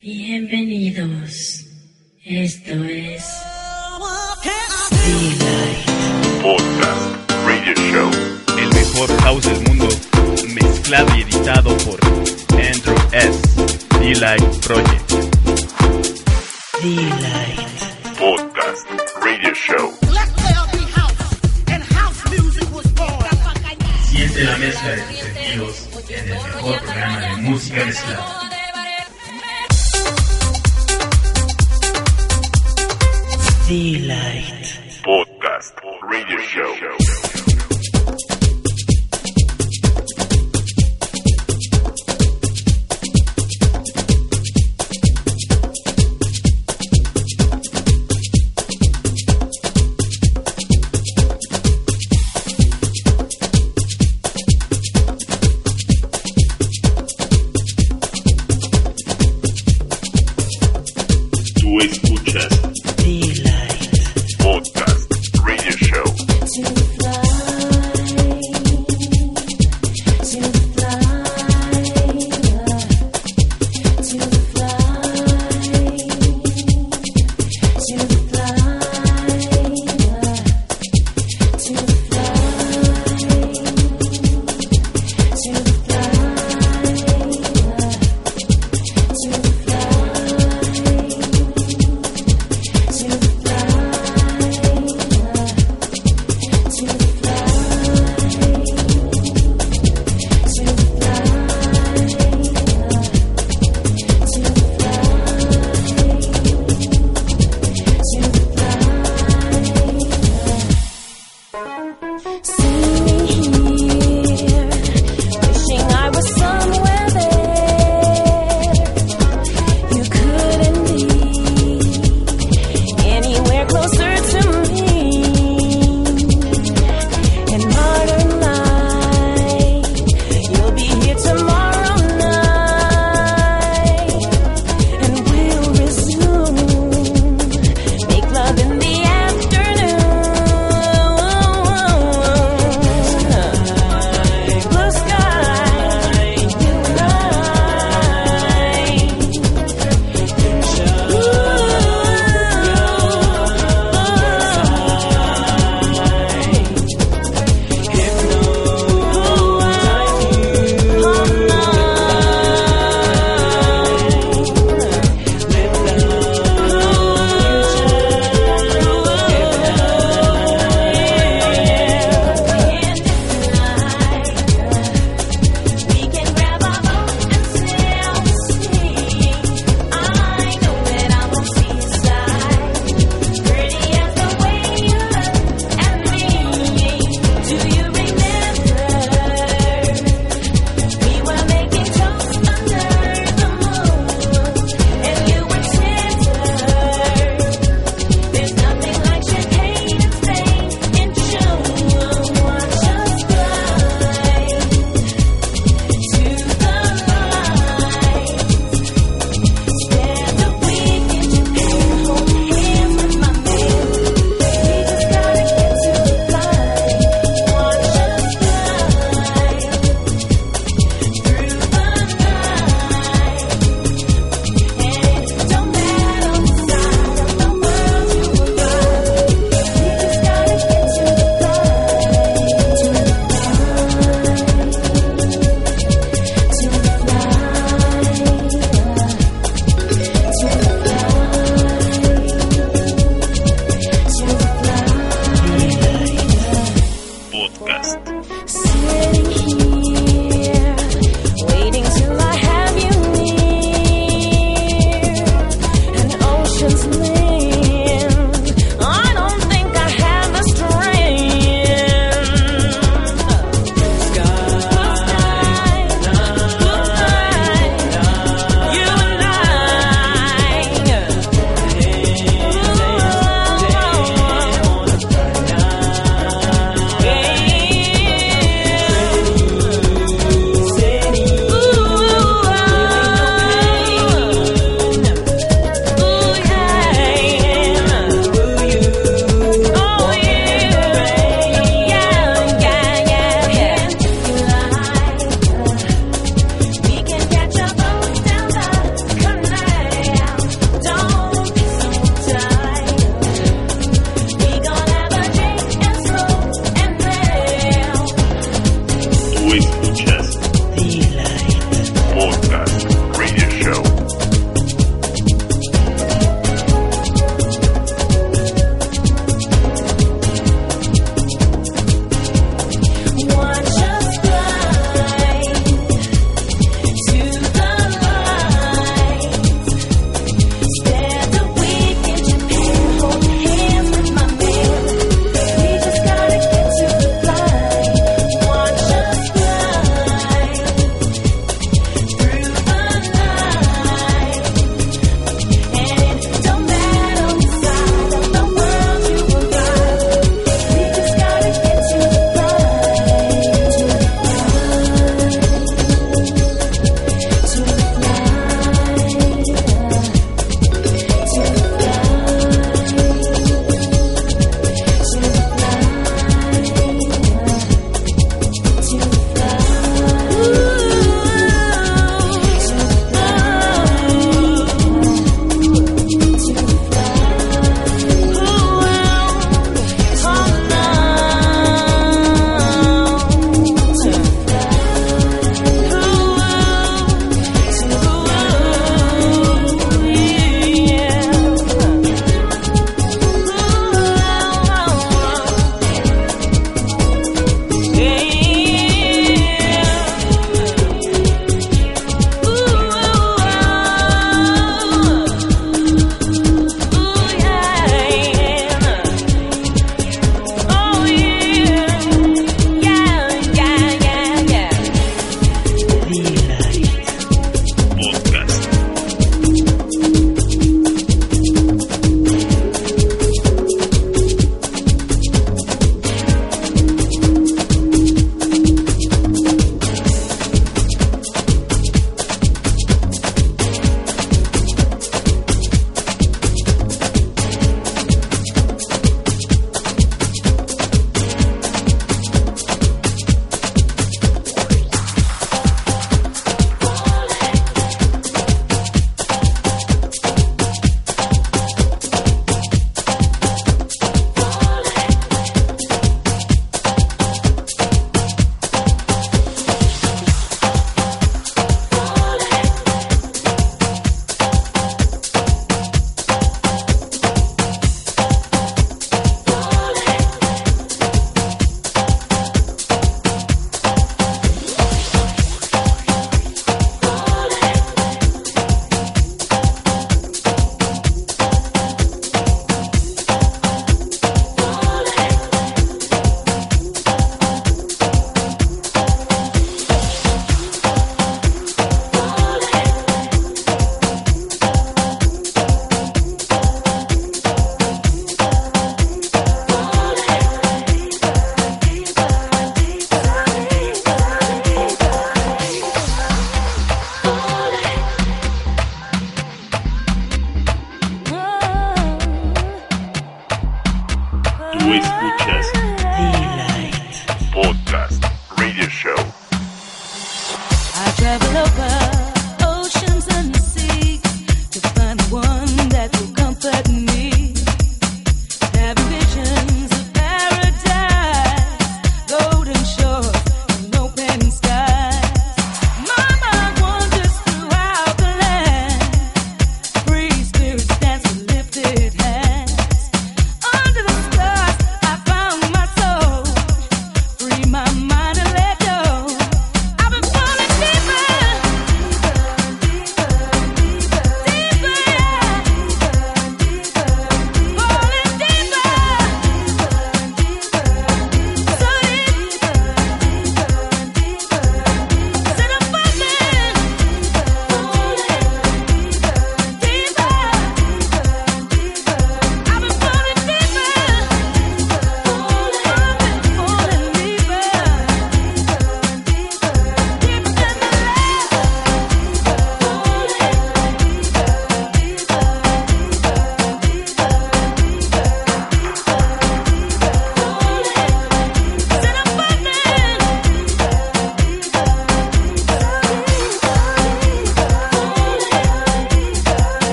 Bienvenidos. Esto es Podcast Radio Show. el mejor house del mundo, mezclado y editado por Andrew S. D-Light Project. Delight. Podcast Radio Show. Let there be house, and house music was born. Siente la mezcla de tus sentidos en el mejor programa de música mezclada. Delight. Podcast Radio Show.